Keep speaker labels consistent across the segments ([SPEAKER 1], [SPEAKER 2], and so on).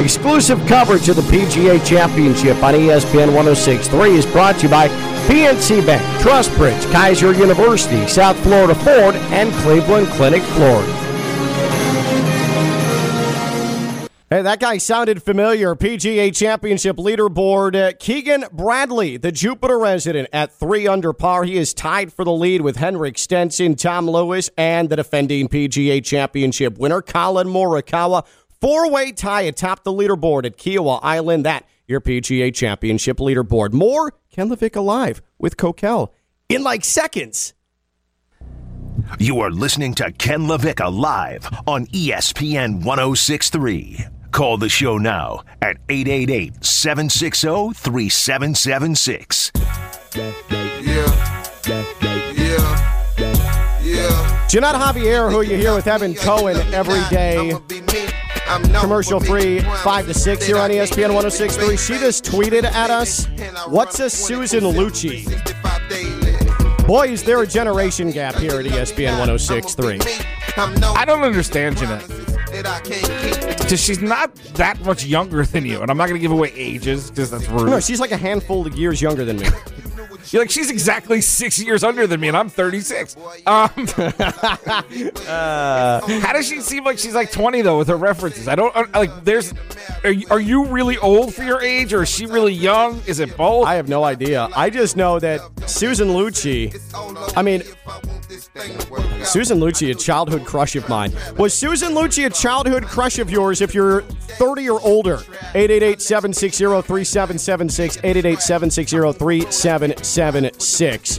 [SPEAKER 1] Exclusive coverage of the PGA Championship on ESPN 1063 is brought to you by PNC Bank, Trustbridge, Keiser University, South Florida Ford, and Cleveland Clinic, Florida. Hey, that guy sounded familiar. PGA Championship leaderboard. Uh, Keegan Bradley, the Jupiter resident, at three under par. He is tied for the lead with Henrik Stenson, Tom Lewis, and the defending PGA Championship winner, Collin Morikawa. Four way tie atop the leaderboard at Kiawah Island. That, your PGA Championship leaderboard. More Ken LaVicka Live with Kokell in like seconds.
[SPEAKER 2] You are listening to Ken LaVicka live on ESPN 1063. Call the show now at 888 760 3776.
[SPEAKER 1] Jeanette Javier, who you hear with Evan Cohen every day, commercial free, 5 to 6 here on ESPN 1063. She just tweeted at us, What's a Susan Lucci? Boy, is there a generation gap here at ESPN 1063.
[SPEAKER 3] I don't understand Jeanette. Because she's not that much younger than you, and I'm not going to give away ages because that's rude.
[SPEAKER 1] No, she's like a handful of years younger than me.
[SPEAKER 3] You're like she's exactly six years under than me, and I'm 36. Um, how does she seem like she's like 20 though with her references? I don't uh, like. There's, are are you really old for your age, or is she really young? Is it both?
[SPEAKER 1] I have no idea. I just know that Susan Lucci, I mean, Susan Lucci, a childhood crush of mine. Was Susan Lucci a childhood crush of yours if you're 30 or older? 888 760 3776. 888 760 3776.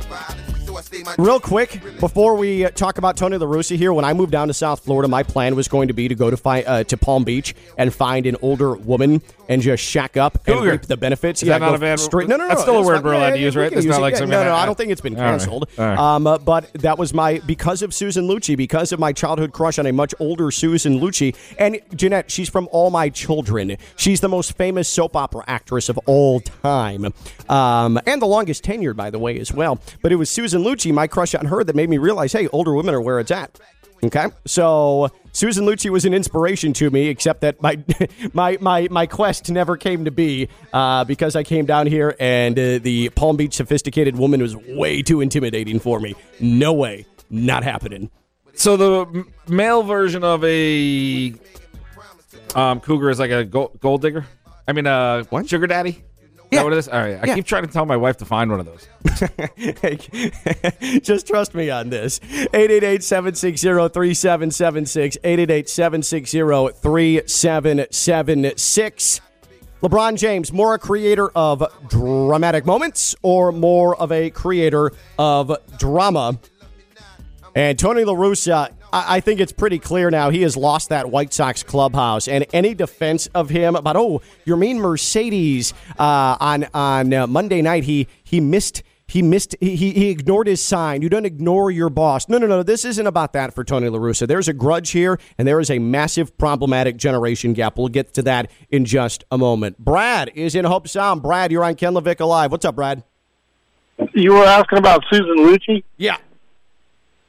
[SPEAKER 1] Real quick, before we uh, talk about Tony La Russa here, when I moved down to South Florida, my plan was going to be to go to fi- uh, to Palm Beach and find an older woman and just shack up and
[SPEAKER 3] Cougar.
[SPEAKER 1] reap the benefits.
[SPEAKER 3] Is that not a bad-
[SPEAKER 1] straight? No, no, no.
[SPEAKER 3] that's still a word
[SPEAKER 1] not-
[SPEAKER 3] we're allowed to use, right? That's not like
[SPEAKER 1] Yeah, No, no, I don't think it's been
[SPEAKER 3] All right.
[SPEAKER 1] canceled.
[SPEAKER 3] All right.
[SPEAKER 1] Um, uh, but that was my because of Susan Lucci, because of my childhood crush on a much older Susan Lucci, and Jeanette. She's from All My Children. She's the most famous soap opera actress of all time, um, and the longest tenured, by the way, as well. But it was Susan Lucci, my crush on her, that made me realize, hey, older women are where it's at. Okay, so Susan Lucci was an inspiration to me, except that my my my my quest never came to be uh, because I came down here and uh, the Palm Beach sophisticated woman was way too intimidating for me. No way, not happening.
[SPEAKER 3] So the male version of a um, cougar is like a gold, gold digger. I mean, uh,
[SPEAKER 1] What?
[SPEAKER 3] sugar daddy.
[SPEAKER 1] Yeah.
[SPEAKER 3] that what it is? All right. I
[SPEAKER 1] Yeah.
[SPEAKER 3] keep trying to tell my wife to find one of those.
[SPEAKER 1] Just trust me on this. 888-760-3776. 888-760-3776. LeBron James, more a creator of dramatic moments or more of a creator of drama? And Tony La Russa, I think it's pretty clear now he has lost that White Sox clubhouse. And any defense of him about oh, Yermin Mercedes uh, on on uh, Monday night he he missed. He missed. He, he ignored his sign. You don't ignore your boss. No, no, no. This isn't about that for Tony La Russa. There's a grudge here, and there is a massive problematic generation gap. We'll get to that in just a moment. Brad is in Hobe Sound. Brad, you're on Ken LaVicka Live. What's up, Brad?
[SPEAKER 4] You were asking about Susan Lucci.
[SPEAKER 1] Yeah.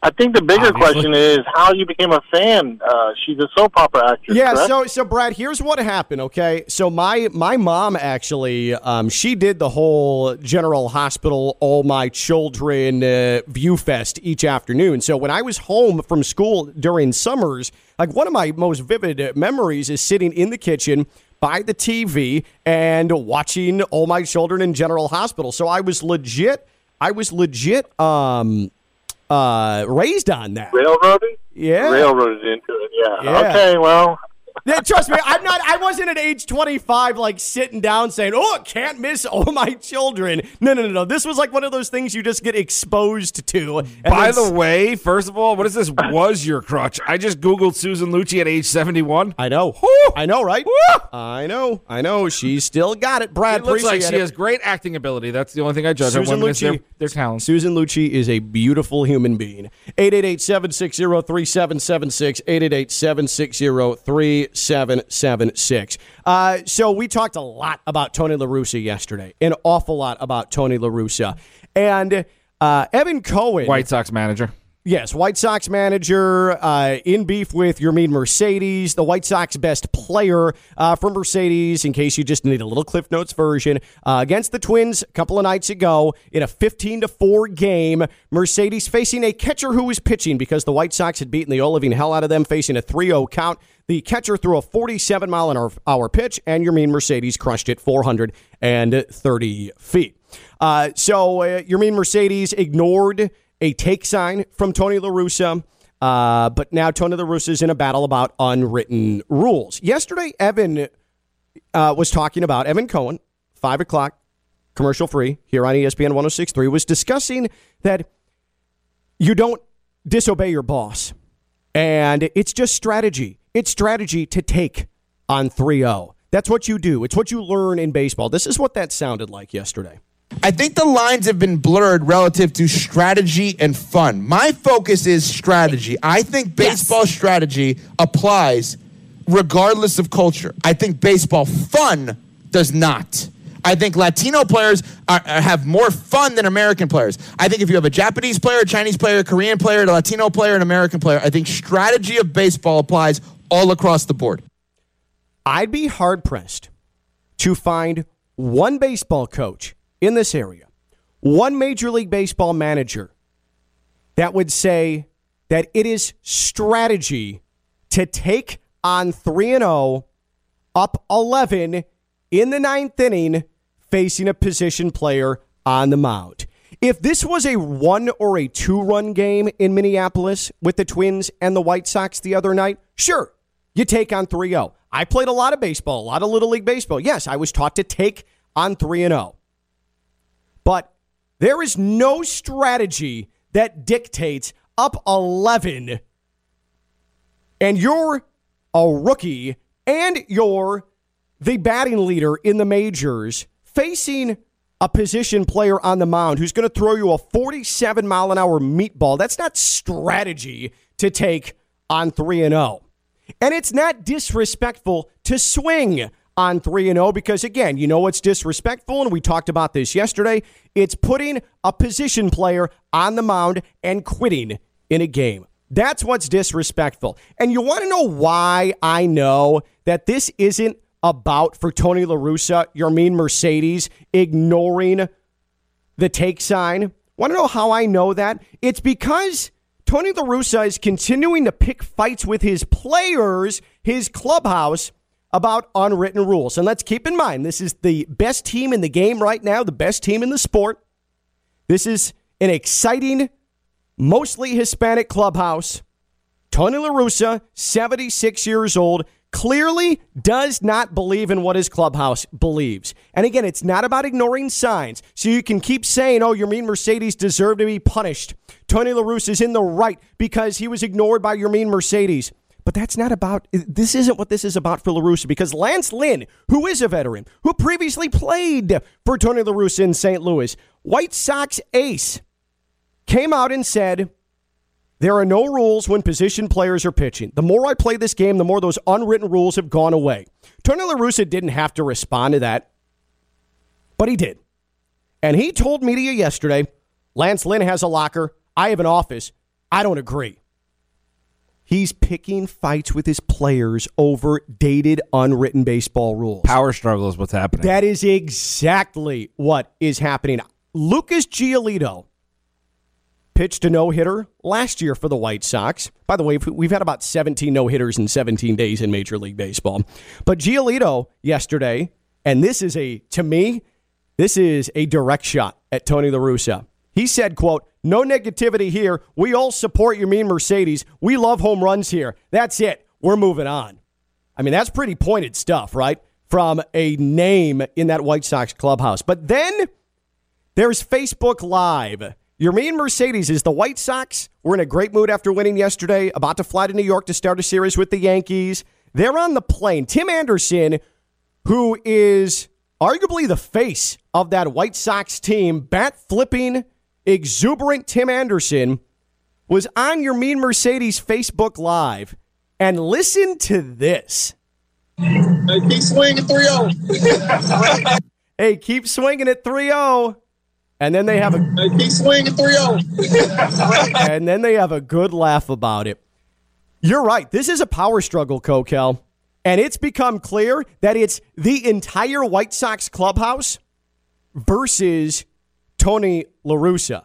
[SPEAKER 4] I think the bigger
[SPEAKER 3] Obviously.
[SPEAKER 4] question is how you became a fan. Uh, she's a soap opera actress.
[SPEAKER 1] Yeah,
[SPEAKER 4] correct?
[SPEAKER 1] so so Brad, here's what happened. Okay, so my my mom actually, um, she did the whole General Hospital All My Children uh, View Fest each afternoon. So when I was home from school during summers, like one of my most vivid memories is sitting in the kitchen by the TV and watching All My Children in General Hospital. So I was legit, I was legit um, uh, raised on that.
[SPEAKER 4] railroading.
[SPEAKER 1] Yeah.
[SPEAKER 4] railroaded into it. Yeah.
[SPEAKER 1] Yeah.
[SPEAKER 4] Okay. Well,
[SPEAKER 1] Yeah, trust me, I'm not. I wasn't at age 25, like sitting down saying, "Oh, can't miss all my children." No, no, no, no. This was like one of those things you just get exposed to.
[SPEAKER 3] By the way, first of all, what is this? Was your crutch? I just googled Susan Lucci at age seventy-one.
[SPEAKER 1] I know, I know, right? I know, I know. She's still got it, Brad.
[SPEAKER 3] It looks like she
[SPEAKER 1] it.
[SPEAKER 3] has great acting ability. That's the only thing I judge
[SPEAKER 1] Susan
[SPEAKER 3] their,
[SPEAKER 1] Lucci-
[SPEAKER 3] their talents.
[SPEAKER 1] Susan Lucci is a beautiful human being. 888-760-3776, 888-760-3776. Uh, so we talked a lot about Tony La Russa yesterday, an awful lot about Tony La Russa. And uh, Evan Cohen.
[SPEAKER 3] White Sox manager.
[SPEAKER 1] Yes, White Sox manager uh, in beef with Yermin Mercedes, the White Sox best player uh, from Mercedes, in case you just need a little Cliff Notes version, uh, against the Twins a couple of nights ago in a 15 to 4 game. Mercedes facing a catcher who was pitching because the White Sox had beaten the Olivine hell out of them, facing a 3 0 count. The catcher threw a 47 mile an hour pitch, and Yermin Mercedes crushed it 430 feet. Uh, so uh, mean Mercedes ignored a take sign from Tony La Russa. Uh, but now Tony La Russa is in a battle about unwritten rules. Yesterday, Evan uh, was talking about Evan Cohen, five o'clock, commercial free here on ESPN 1063, was discussing that you don't disobey your boss. And it's just strategy. It's strategy to take on 3 0. That's what you do. It's what you learn in baseball. This is what that sounded like yesterday.
[SPEAKER 5] I think the lines have been blurred relative to strategy and fun. My focus is strategy. I think baseball yes. strategy applies regardless of culture. I think baseball fun does not. I think Latino players are, have more fun than American players. I think if you have a Japanese player, a Chinese player, a Korean player, a Latino player, an American player, I think strategy of baseball applies all across the board.
[SPEAKER 1] I'd be hard pressed to find one baseball coach in this area, one Major League Baseball manager that would say that it is strategy to take on 3 and 0 up 11 in the ninth inning facing a position player on the mound. If this was a one or a two run game in Minneapolis with the Twins and the White Sox the other night, sure, you take on 3 0. I played a lot of baseball, a lot of Little League Baseball. Yes, I was taught to take on 3 0. But there is no strategy that dictates up 11 and you're a rookie and you're the batting leader in the majors facing a position player on the mound who's going to throw you a 47 mile an hour meatball. That's not strategy to take on 3 and 0. And it's not disrespectful to swing on 3 and 0 because again, you know what's disrespectful and we talked about this yesterday, it's putting a position player on the mound and quitting in a game. That's what's disrespectful. And you want to know why I know that this isn't about for Tony La Russa, mean Mercedes ignoring the take sign? Want to know how I know that? It's because Tony La Russa is continuing to pick fights with his players, his clubhouse, about unwritten rules. And let's keep in mind, this is the best team in the game right now, the best team in the sport. This is an exciting, mostly Hispanic clubhouse. Tony La Russa, 76 years old, clearly does not believe in what his clubhouse believes. And again, it's not about ignoring signs. So you can keep saying, oh, Yermin Mercedes deserved to be punished. Tony La Russa is in the right because he was ignored by Yermin Mercedes. But that's not about, this isn't what this is about for La Russa because Lance Lynn, who is a veteran, who previously played for Tony La Russa in St. Louis, White Sox ace, came out and said, there are no rules when position players are pitching. The more I play this game, the more those unwritten rules have gone away. Tony La Russa didn't have to respond to that, but he did. And he told media yesterday Lance Lynn has a locker. I have an office. I don't agree. He's picking fights with his players over dated, unwritten baseball rules.
[SPEAKER 3] Power struggle is what's happening.
[SPEAKER 1] That is exactly what is happening. Lucas Giolito pitched a no hitter last year for the White Sox. By the way, we've had about 17 no hitters in 17 days in Major League Baseball. But Giolito yesterday, and this is a, to me, this is a direct shot at Tony La Russa. He said, quote, no negativity here. We all support Yermin Mercedes. We love home runs here. That's it. We're moving on. I mean, that's pretty pointed stuff, right? From a name in that White Sox clubhouse. But then there's Facebook Live. Yermin Mercedes is the White Sox. We're in a great mood after winning yesterday, about to fly to New York to start a series with the Yankees. They're on the plane. Tim Anderson, who is arguably the face of that White Sox team, bat flipping exuberant Tim Anderson was on Yermin Mercedes Facebook Live and listen to this.
[SPEAKER 6] Hey, keep swinging 3 0.
[SPEAKER 1] hey, keep swinging at 3 0. And then they have a hey,
[SPEAKER 6] Keep swinging 3 0.
[SPEAKER 1] and then they have a good laugh about it. You're right. This is a power struggle, Kokell. And it's become clear that it's the entire White Sox clubhouse versus Tony LaRussa.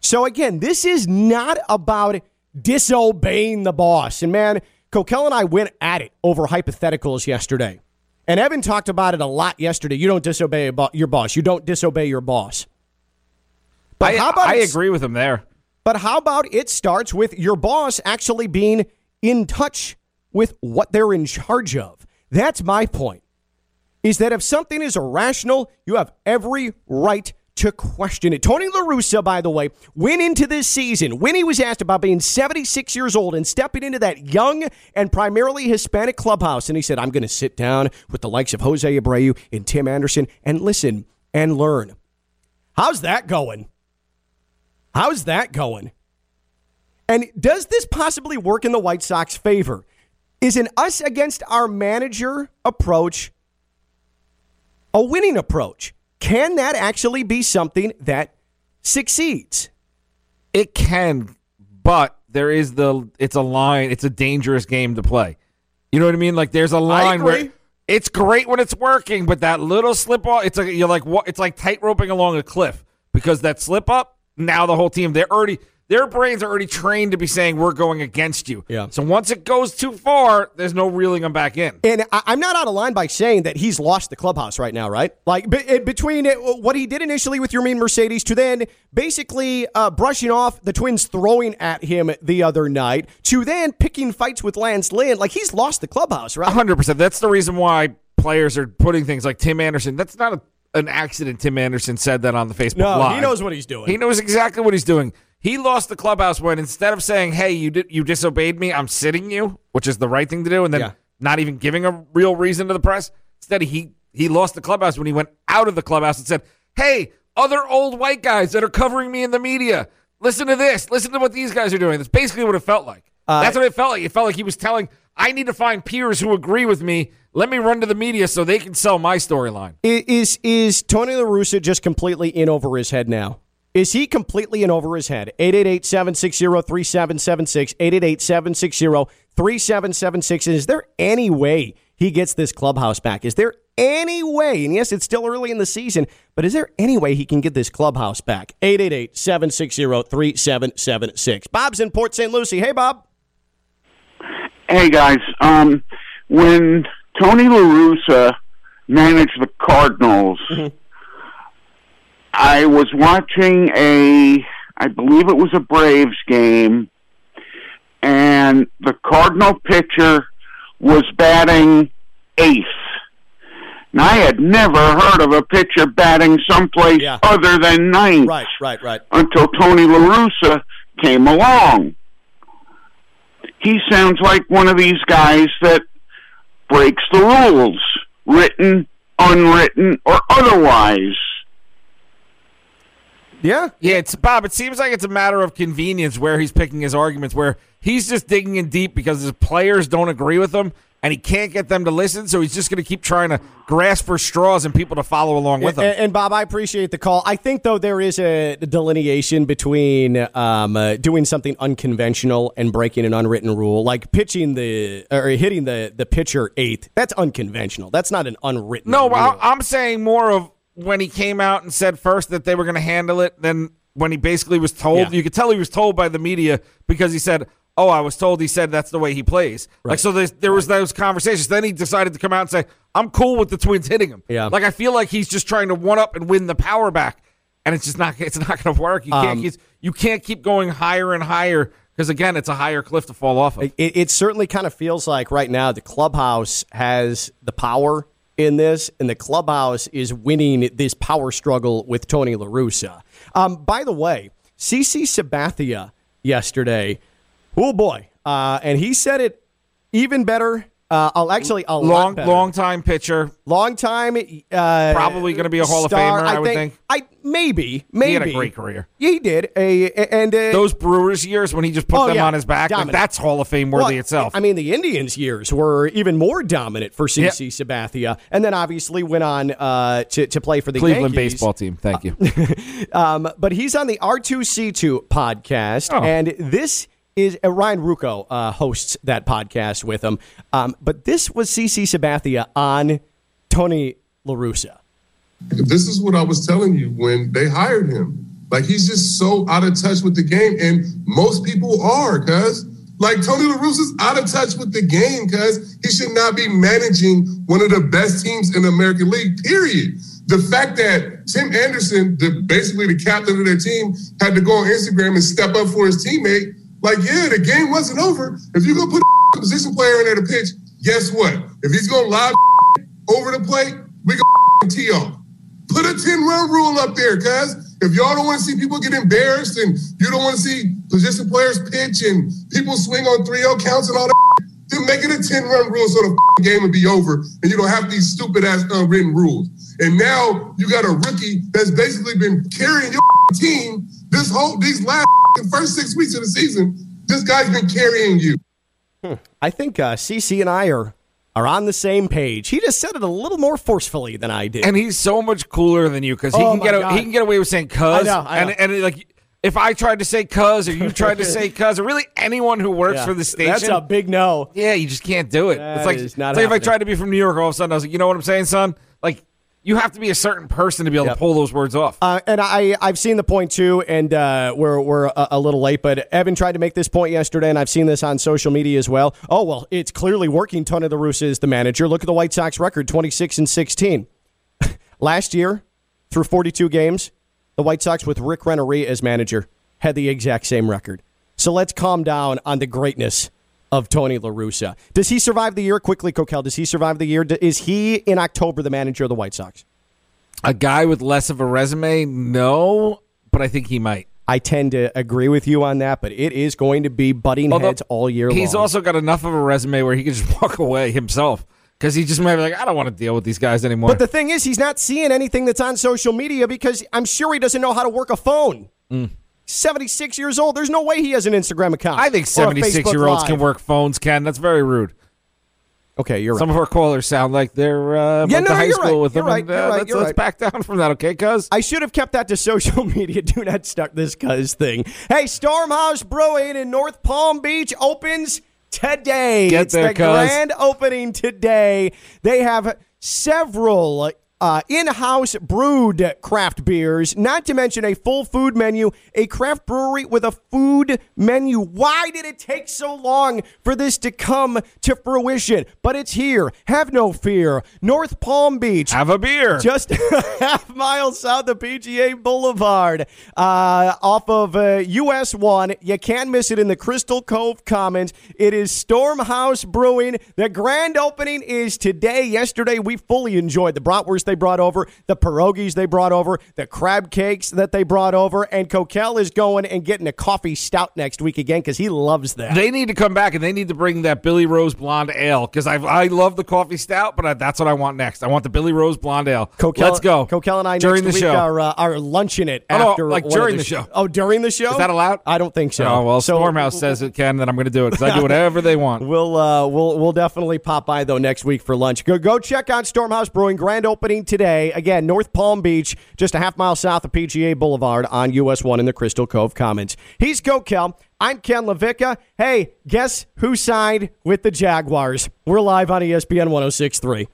[SPEAKER 1] So again, this is not about disobeying the boss. And man, Kokell and I went at it over hypotheticals yesterday. And Evan talked about it a lot yesterday. You don't disobey your boss. You don't disobey your boss. But
[SPEAKER 3] I,
[SPEAKER 1] how about
[SPEAKER 3] I agree with him there.
[SPEAKER 1] but how about it starts with your boss actually being in touch with what they're in charge of? That's my point. Is that if something is irrational, you have every right to question it. Tony La Russa, by the way, went into this season when he was asked about being 76 years old and stepping into that young and primarily Hispanic clubhouse. And he said, I'm going to sit down with the likes of Jose Abreu and Tim Anderson and listen and learn. How's that going? How's that going? And does this possibly work in the White Sox favor? Is an us against our manager approach a winning approach? Can that actually be something that succeeds?
[SPEAKER 3] It can, but there is the it's a line. It's a dangerous game to play. You know what I mean? Like there's a line where it's great when it's working, but that little slip off, it's like you're like what? It's like tight roping along a cliff because that slip up. Now the whole team they're already their brains are already trained to be saying we're going against you.
[SPEAKER 1] Yeah.
[SPEAKER 3] So once it goes too far, there's no reeling them back in.
[SPEAKER 1] And I, I'm not out of line by saying that he's lost the clubhouse right now, right? Like be, between it, what he did initially with Yermin Mercedes to then basically uh, brushing off the Twins throwing at him the other night to then picking fights with Lance Lynn, like he's lost the clubhouse, right?
[SPEAKER 3] hundred percent. That's the reason why players are putting things like Tim Anderson. That's not a, an accident. Tim Anderson said that on the Facebook
[SPEAKER 1] No,
[SPEAKER 3] Live.
[SPEAKER 1] he knows what he's doing.
[SPEAKER 3] He knows exactly what he's doing. He lost the clubhouse when instead of saying, "Hey, you did you disobeyed me. I'm sitting you," which is the right thing to do, and then
[SPEAKER 1] Yeah.
[SPEAKER 3] not even giving a real reason to the press. Instead, he he lost the clubhouse when he went out of the clubhouse and said, "Hey, other old white guys that are covering me in the media, listen to this. Listen to what these guys are doing." That's basically what it felt like. Uh, That's what it felt like. It felt like he was telling, "I need to find peers who agree with me. Let me run to the media so they can sell my storyline."
[SPEAKER 1] Is is Tony La Russa just completely in over his head now? Is he completely in over his head? 888-760-3776, 888-760-3776. Is there any way he gets this clubhouse back? Is there any way, and yes, it's still early in the season, but is there any way he can get this clubhouse back? 888-760-3776. Bob's in Port St. Lucie. Hey, Bob.
[SPEAKER 7] Hey guys, um, when Tony La Russa managed the Cardinals, I was watching a, I believe it was a Braves game, and the Cardinal pitcher was batting eighth. Now, I had never heard of a pitcher batting someplace
[SPEAKER 1] Yeah.
[SPEAKER 7] other than ninth
[SPEAKER 1] Right, right, right.
[SPEAKER 7] until Tony La Russa came along. He sounds like one of these guys that breaks the rules, written, unwritten, or otherwise.
[SPEAKER 1] Yeah.
[SPEAKER 3] Yeah, it's Bob. It seems like it's a matter of convenience where he's picking his arguments, where he's just digging in deep because his players don't agree with him and he can't get them to listen. So he's just going to keep trying to grasp for straws and people to follow along with him.
[SPEAKER 1] And, and Bob, I appreciate the call. I think though there is a delineation between um, uh, doing something unconventional and breaking an unwritten rule, like pitching the or hitting the the pitcher eighth. That's unconventional. That's not an unwritten.
[SPEAKER 3] no,
[SPEAKER 1] rule.
[SPEAKER 3] I'm saying more of when he came out and said first that they were going to handle it. Then when he basically was told,
[SPEAKER 1] Yeah.
[SPEAKER 3] you could tell he was told by the media because he said. Oh, I was told he said that's the way he plays. Like so, there was those conversations. Then he decided to come out and say, "I'm cool with the Twins hitting him."
[SPEAKER 1] Yeah.
[SPEAKER 3] Like I feel like he's just trying to one up and win the power back, and it's just not. It's not going to work. You
[SPEAKER 1] Um,
[SPEAKER 3] can't. keep, you can't keep going higher and higher because again, it's a higher cliff to fall off of.
[SPEAKER 1] It, it certainly kind of feels like right now the clubhouse has the power in this, and the clubhouse is winning this power struggle with Tony La Russa. Um, by the way, CC Sabathia yesterday, oh boy, uh, and he said it even better Uh, I'll actually a
[SPEAKER 3] long, long time pitcher.
[SPEAKER 1] long time. Uh,
[SPEAKER 3] Probably gonna be a Hall of Famer, I would think.
[SPEAKER 1] I maybe, maybe
[SPEAKER 3] He had a great career.
[SPEAKER 1] Yeah, he did. A and uh,
[SPEAKER 3] Those Brewers years when he just put
[SPEAKER 1] Oh,
[SPEAKER 3] them
[SPEAKER 1] yeah.
[SPEAKER 3] on his back, like, that's Hall of Fame worthy
[SPEAKER 1] well,
[SPEAKER 3] itself.
[SPEAKER 1] I mean, the Indians' years were even more dominant for CC
[SPEAKER 3] Yep.
[SPEAKER 1] Sabathia, and then obviously went on uh, to to play for the
[SPEAKER 3] Cleveland
[SPEAKER 1] Yankees.
[SPEAKER 3] baseball team. Thank you.
[SPEAKER 1] Um, but he's on the R2C2 podcast,
[SPEAKER 3] Oh.
[SPEAKER 1] and this is uh, Ryan Ruocco uh, hosts that podcast with him. Um, but this was CC Sabathia on Tony La Russa.
[SPEAKER 6] This is what I was telling you when they hired him. Like he's just so out of touch with the game, and most people are, cuz. Like Tony La Russa's out of touch with the game, cuz he should not be managing one of the best teams in the American League. Period. The fact that Tim Anderson, the, basically the captain of their team, had to go on Instagram and step up for his teammate. Like, yeah, the game wasn't over. If you go put a position player in there to pitch, guess what? If he's gonna lob over the plate, we go tee off. Put a 10 run rule up there, cuz. If y'all don't want to see people get embarrassed and you don't want to see position players pitch and people swing on 3 0 counts and all that, then make it a 10 run rule so the game would be over and you don't have these stupid ass unwritten rules. And now you got a rookie that's basically been carrying your team this whole, these last first six weeks of the season. This guy's been carrying you.
[SPEAKER 1] I think uh, CC and I are are on the same page. He just said it a little more forcefully than I did.
[SPEAKER 3] and he's so much cooler than you because he
[SPEAKER 1] Oh
[SPEAKER 3] can get a, he can get away with saying "cuz,"
[SPEAKER 1] I know, I know.
[SPEAKER 3] and and like if I tried to say "cuz" or you tried to say "cuz," or really anyone who works
[SPEAKER 1] Yeah.
[SPEAKER 3] for the station,
[SPEAKER 1] That's a big no.
[SPEAKER 3] yeah, you just can't do it.
[SPEAKER 1] That
[SPEAKER 3] it's like,
[SPEAKER 1] is not
[SPEAKER 3] it's like if I tried to be from New York, all of a sudden I was like, you know what I'm saying, son? Like you have to be a certain person to be able
[SPEAKER 1] Yep.
[SPEAKER 3] to pull those words off.
[SPEAKER 1] Uh, and I, I've seen the point too, and uh, we're, we're a, a little late, but Evan tried to make this point yesterday, and I've seen this on social media as well. Oh, well, it's clearly working. Tony La Russa is the manager. Look at the White Sox record 26 and 16. Last year, through 42 games, the White Sox with Rick Renteria as manager had the exact same record. So let's calm down on the greatness of Tony La Russa. Does he survive the year? Quickly, Kokell, does he survive the year? Is he, in October, the manager of the White Sox?
[SPEAKER 3] a guy with less of a resume, no, but I think he might.
[SPEAKER 1] I tend to agree with you on that, but it is going to be butting
[SPEAKER 3] Although,
[SPEAKER 1] heads all year
[SPEAKER 3] He's
[SPEAKER 1] long.
[SPEAKER 3] also got enough of a resume where he can just walk away himself because he just might be like, I don't want to deal with these guys anymore.
[SPEAKER 1] but the thing is, he's not seeing anything that's on social media because I'm sure he doesn't know how to work a phone. Mm. 76 years old. There's no way he has an Instagram account.
[SPEAKER 3] I think 76 year olds can work phones, Ken. That's very rude.
[SPEAKER 1] Okay, you're
[SPEAKER 3] Some
[SPEAKER 1] right.
[SPEAKER 3] of our callers sound like they're uh,
[SPEAKER 1] Yeah, no,
[SPEAKER 3] to high school
[SPEAKER 1] right.
[SPEAKER 3] with
[SPEAKER 1] You're
[SPEAKER 3] them.
[SPEAKER 1] right.
[SPEAKER 3] and, uh,
[SPEAKER 1] right.
[SPEAKER 3] let's, let's back down from that, okay, cuz?
[SPEAKER 1] I should have kept that to social media. Do not start this cuz thing. Hey, Stormhouse Brewing in North Palm Beach opens today.
[SPEAKER 3] Get
[SPEAKER 1] it's
[SPEAKER 3] there,
[SPEAKER 1] the
[SPEAKER 3] cuz.
[SPEAKER 1] grand opening today. They have several uh, in-house brewed craft beers, not to mention a full food menu, a craft brewery with a food menu. Why did it take so long for this to come to fruition? But it's here. Have no fear. North Palm Beach.
[SPEAKER 3] Have a beer.
[SPEAKER 1] Just a half mile south of PGA Boulevard, uh, off of uh, US 1. You can't miss it in the Crystal Cove Commons. It is Stormhouse Brewing. The grand opening is today. Yesterday, we fully enjoyed the bratwurst they brought over, the pierogies they brought over, the crab cakes that they brought over, and Kokell is going and getting a coffee stout next week again because he loves that.
[SPEAKER 3] They need to come back and they need to bring that Billy Rose Blonde Ale because I I love the coffee stout, but I, that's what I want next. I want the Billy Rose Blonde Ale.
[SPEAKER 1] Kokell,
[SPEAKER 3] Let's go.
[SPEAKER 1] Kokell and I
[SPEAKER 3] during
[SPEAKER 1] next
[SPEAKER 3] the
[SPEAKER 1] week
[SPEAKER 3] show.
[SPEAKER 1] are uh, are lunching it
[SPEAKER 3] Oh,
[SPEAKER 1] after
[SPEAKER 3] like during
[SPEAKER 1] the
[SPEAKER 3] the show.
[SPEAKER 1] Oh, during the show?
[SPEAKER 3] Is that allowed?
[SPEAKER 1] I don't think so.
[SPEAKER 3] Oh well,
[SPEAKER 1] so
[SPEAKER 3] Stormhouse says it can, then I'm going to do it because I do whatever they want.
[SPEAKER 1] We'll uh, we'll we'll definitely pop by though next week for lunch. Go go check out Stormhouse Brewing grand opening today. Again, North Palm Beach, just a half mile south of PGA Boulevard on US One in the Crystal Cove Commons. He's Kokell. I'm Ken LaVicka. Hey, guess who signed with the Jaguars? We're live on ESPN 1063.